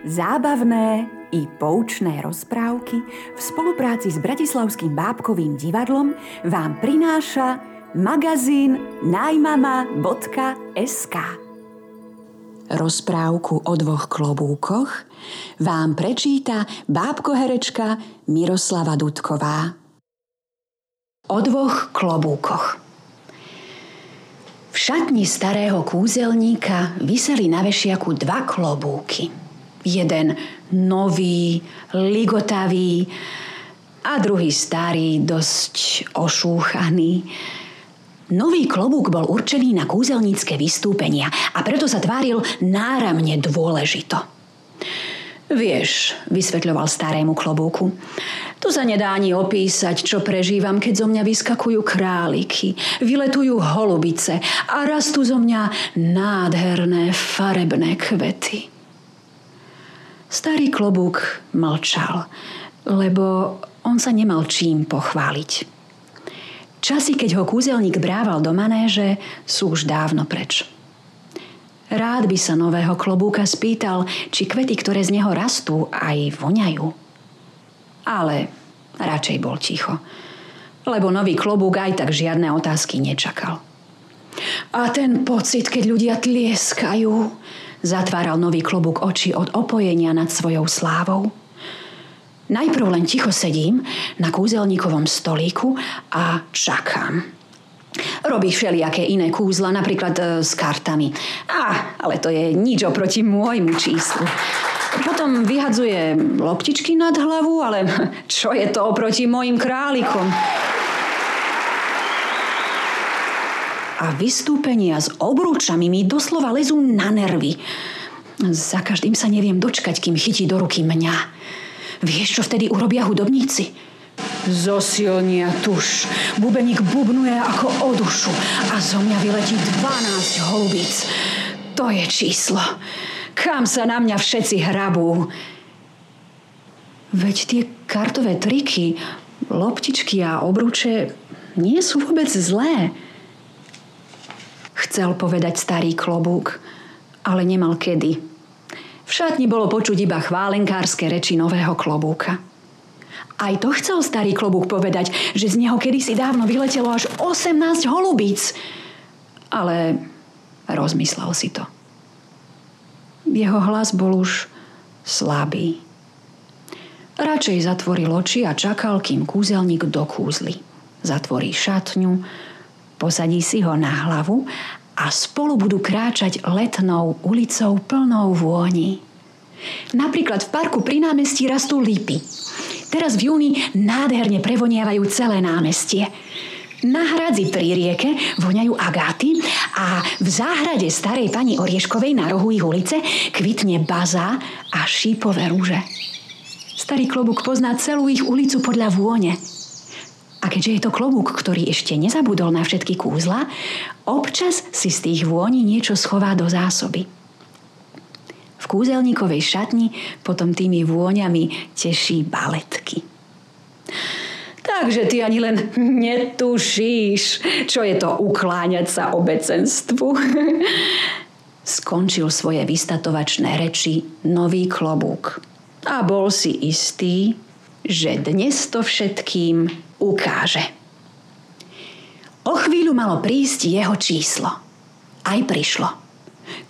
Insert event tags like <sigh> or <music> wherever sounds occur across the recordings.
Zábavné i poučné rozprávky v spolupráci s Bratislavským bábkovým divadlom vám prináša magazín najmama.sk Rozprávku o dvoch klobúkoch vám prečíta bábkoherečka Miroslava Dudková. O dvoch klobúkoch. V šatni starého kúzelníka vyseli na vešiaku dva klobúky – Jeden nový, ligotavý a druhý starý, dosť ošúchaný. Nový klobúk bol určený na kúzelnícke vystúpenia a preto sa tváril náramne dôležito. Vieš, vysvetľoval starému klobúku, to sa nedá ani opísať, čo prežívam, keď zo mňa vyskakujú králiky, vyletujú holubice a rastú zo mňa nádherné farebné kvety. Starý klobúk mlčal, lebo on sa nemal čím pochváliť. Časy, keď ho kúzelník brával do manéže, sú už dávno preč. Rád by sa nového klobúka spýtal, či kvety, ktoré z neho rastú, aj voňajú. Ale radšej bol ticho, lebo nový klobúk aj tak žiadne otázky nečakal. A ten pocit, keď ľudia tlieskajú, Zatváral nový klobúk oči od opojenia nad svojou slávou. Najprv len ticho sedím na kúzelníkovom stolíku a čakám. Robí všelijaké iné kúzla, napríklad e, s kartami. Á, ale to je nič oproti môjmu číslu. Potom vyhadzuje loptičky nad hlavu, ale <laughs> čo je to oproti mojim králikom? A vystúpenia s obrúčami mi doslova lezú na nervy. Za každým sa neviem dočkať, kým chytí do ruky mňa. Vieš, čo vtedy urobia hudobníci? Zosilnia tuš. Bubeník bubnuje ako o dušu a zo mňa vyletí 12 holubíc. To je číslo. Kam sa na mňa všetci hrabú? Veď tie kartové triky, loptičky a obrúče nie sú vôbec zlé chcel povedať starý klobúk, ale nemal kedy. V šatni bolo počuť iba chválenkárske reči nového klobúka. Aj to chcel starý klobúk povedať, že z neho kedysi dávno vyletelo až 18 holubíc. Ale rozmyslel si to. Jeho hlas bol už slabý. Radšej zatvoril oči a čakal, kým kúzelník dokúzli. Zatvorí šatňu, posadí si ho na hlavu a spolu budú kráčať letnou ulicou plnou vôni. Napríklad v parku pri námestí rastú lípy. Teraz v júni nádherne prevoniavajú celé námestie. Na hradzi pri rieke voňajú agáty a v záhrade starej pani Orieškovej na rohu ich ulice kvitne baza a šípové rúže. Starý klobúk pozná celú ich ulicu podľa vône. A keďže je to klobúk, ktorý ešte nezabudol na všetky kúzla, občas si z tých vôni niečo schová do zásoby. V kúzelníkovej šatni potom tými vôňami teší baletky. Takže ty ani len netušíš, čo je to ukláňať sa obecenstvu. <laughs> Skončil svoje vystatovačné reči nový klobúk. A bol si istý, že dnes to všetkým ukáže. O chvíľu malo prísť jeho číslo. Aj prišlo.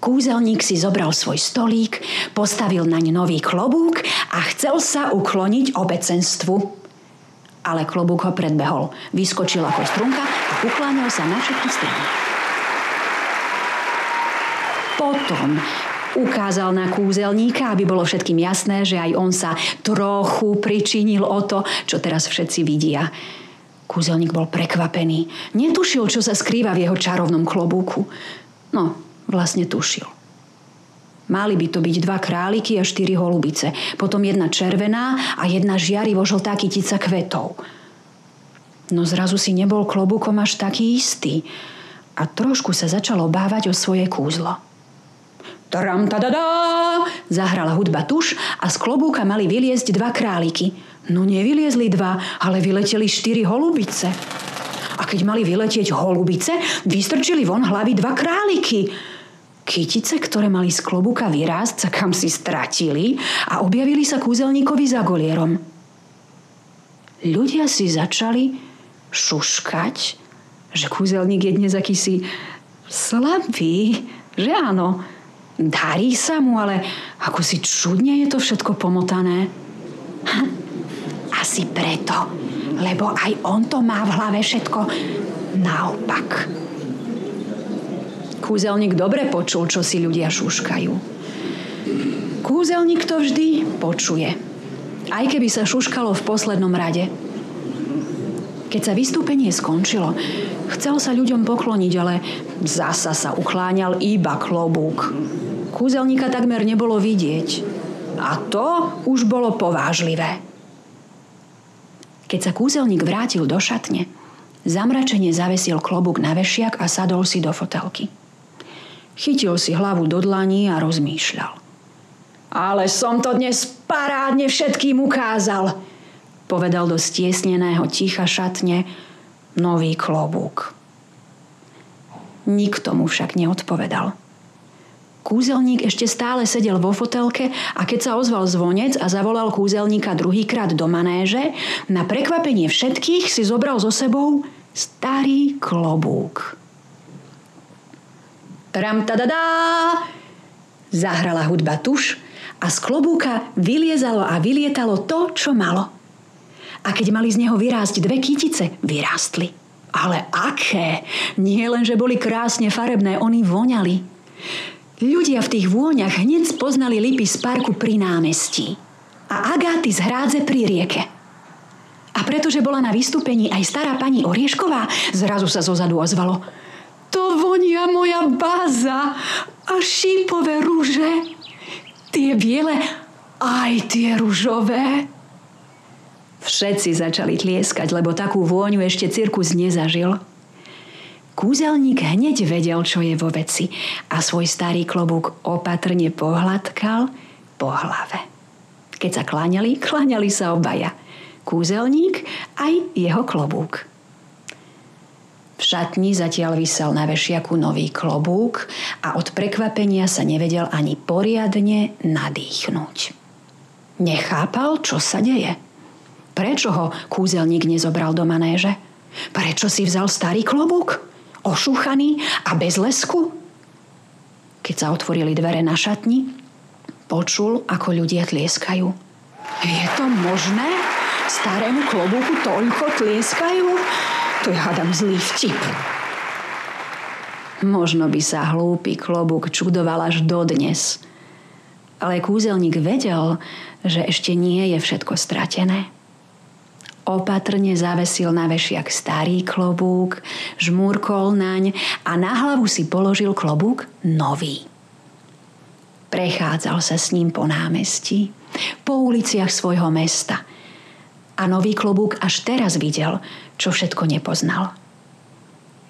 Kúzelník si zobral svoj stolík, postavil naň nový klobúk a chcel sa ukloniť obecenstvu. Ale klobúk ho predbehol. Vyskočil ako strunka a ukláňal sa na všetky strany. Potom ukázal na kúzelníka, aby bolo všetkým jasné, že aj on sa trochu pričinil o to, čo teraz všetci vidia. Kúzelník bol prekvapený. Netušil, čo sa skrýva v jeho čarovnom klobúku. No, vlastne tušil. Mali by to byť dva králiky a štyri holubice. Potom jedna červená a jedna žiarivo žltá kytica kvetov. No zrazu si nebol klobúkom až taký istý. A trošku sa začal obávať o svoje kúzlo. Tram tadadá, zahrala hudba tuš a z klobúka mali vyliezť dva králiky. No nevyliezli dva, ale vyleteli štyri holubice. A keď mali vyletieť holubice, vystrčili von hlavy dva králiky. Kytice, ktoré mali z klobúka vyrásť, sa kam si stratili a objavili sa kúzelníkovi za golierom. Ľudia si začali šuškať, že kúzelník je dnes akýsi slabý, že áno, darí sa mu, ale ako si čudne je to všetko pomotané. Hm, asi preto, lebo aj on to má v hlave všetko naopak. Kúzelník dobre počul, čo si ľudia šuškajú. Kúzelník to vždy počuje. Aj keby sa šuškalo v poslednom rade. Keď sa vystúpenie skončilo, chcel sa ľuďom pokloniť, ale zasa sa ukláňal iba klobúk. Kúzelníka takmer nebolo vidieť. A to už bolo povážlivé. Keď sa kúzelník vrátil do šatne, zamračene zavesil klobúk na vešiak a sadol si do fotelky. Chytil si hlavu do dlaní a rozmýšľal. Ale som to dnes parádne všetkým ukázal, povedal do stiesneného ticha šatne nový klobúk. Nikto mu však neodpovedal. Kúzelník ešte stále sedel vo fotelke a keď sa ozval zvonec a zavolal kúzelníka druhýkrát do manéže, na prekvapenie všetkých si zobral so sebou starý klobúk. Tram tadadá! Zahrala hudba tuš a z klobúka vyliezalo a vylietalo to, čo malo. A keď mali z neho vyrásť dve kytice, vyrástli. Ale aké? Nie len, že boli krásne farebné, oni voňali. Ľudia v tých vôňach hneď spoznali lipy z parku pri námestí a agáty z hrádze pri rieke. A pretože bola na vystúpení aj stará pani Oriešková, zrazu sa zozadu ozvalo. To vonia moja báza a šípové rúže. Tie biele, aj tie rúžové. Všetci začali tlieskať, lebo takú vôňu ešte cirkus nezažil. Kúzelník hneď vedel, čo je vo veci a svoj starý klobúk opatrne pohľadkal po hlave. Keď sa kláňali, kláňali sa obaja. Kúzelník aj jeho klobúk. V šatni zatiaľ vysel na vešiaku nový klobúk a od prekvapenia sa nevedel ani poriadne nadýchnuť. Nechápal, čo sa deje. Prečo ho kúzelník nezobral do manéže? Prečo si vzal starý klobúk? Ošúchaný a bez lesku? Keď sa otvorili dvere na šatni, počul, ako ľudia tlieskajú. Je to možné? Starému klobúku toľko tlieskajú? To je hádam zlý vtip. Možno by sa hlúpy klobúk čudoval až dodnes. Ale kúzelník vedel, že ešte nie je všetko stratené opatrne zavesil na vešiak starý klobúk, žmúrkol naň a na hlavu si položil klobúk nový. Prechádzal sa s ním po námestí, po uliciach svojho mesta. A nový klobúk až teraz videl, čo všetko nepoznal.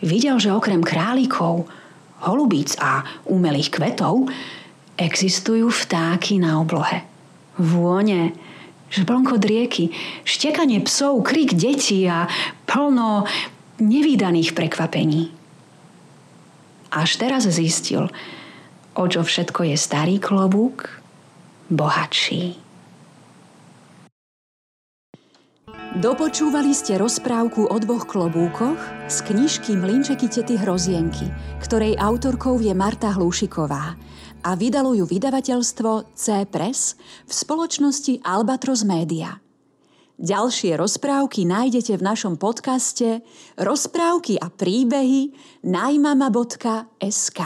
Videl, že okrem králikov, holubíc a umelých kvetov existujú vtáky na oblohe. Vône, žblnkot rieky, štekanie psov, krik detí a plno nevýdaných prekvapení. Až teraz zistil, o čo všetko je starý klobúk, bohatší. Dopočúvali ste rozprávku o dvoch klobúkoch z knižky Mlinčeky tety Hrozienky, ktorej autorkou je Marta Hlušiková a vydalo ju vydavateľstvo C-Press v spoločnosti Albatros Media. Ďalšie rozprávky nájdete v našom podcaste Rozprávky a príbehy najmama.sk.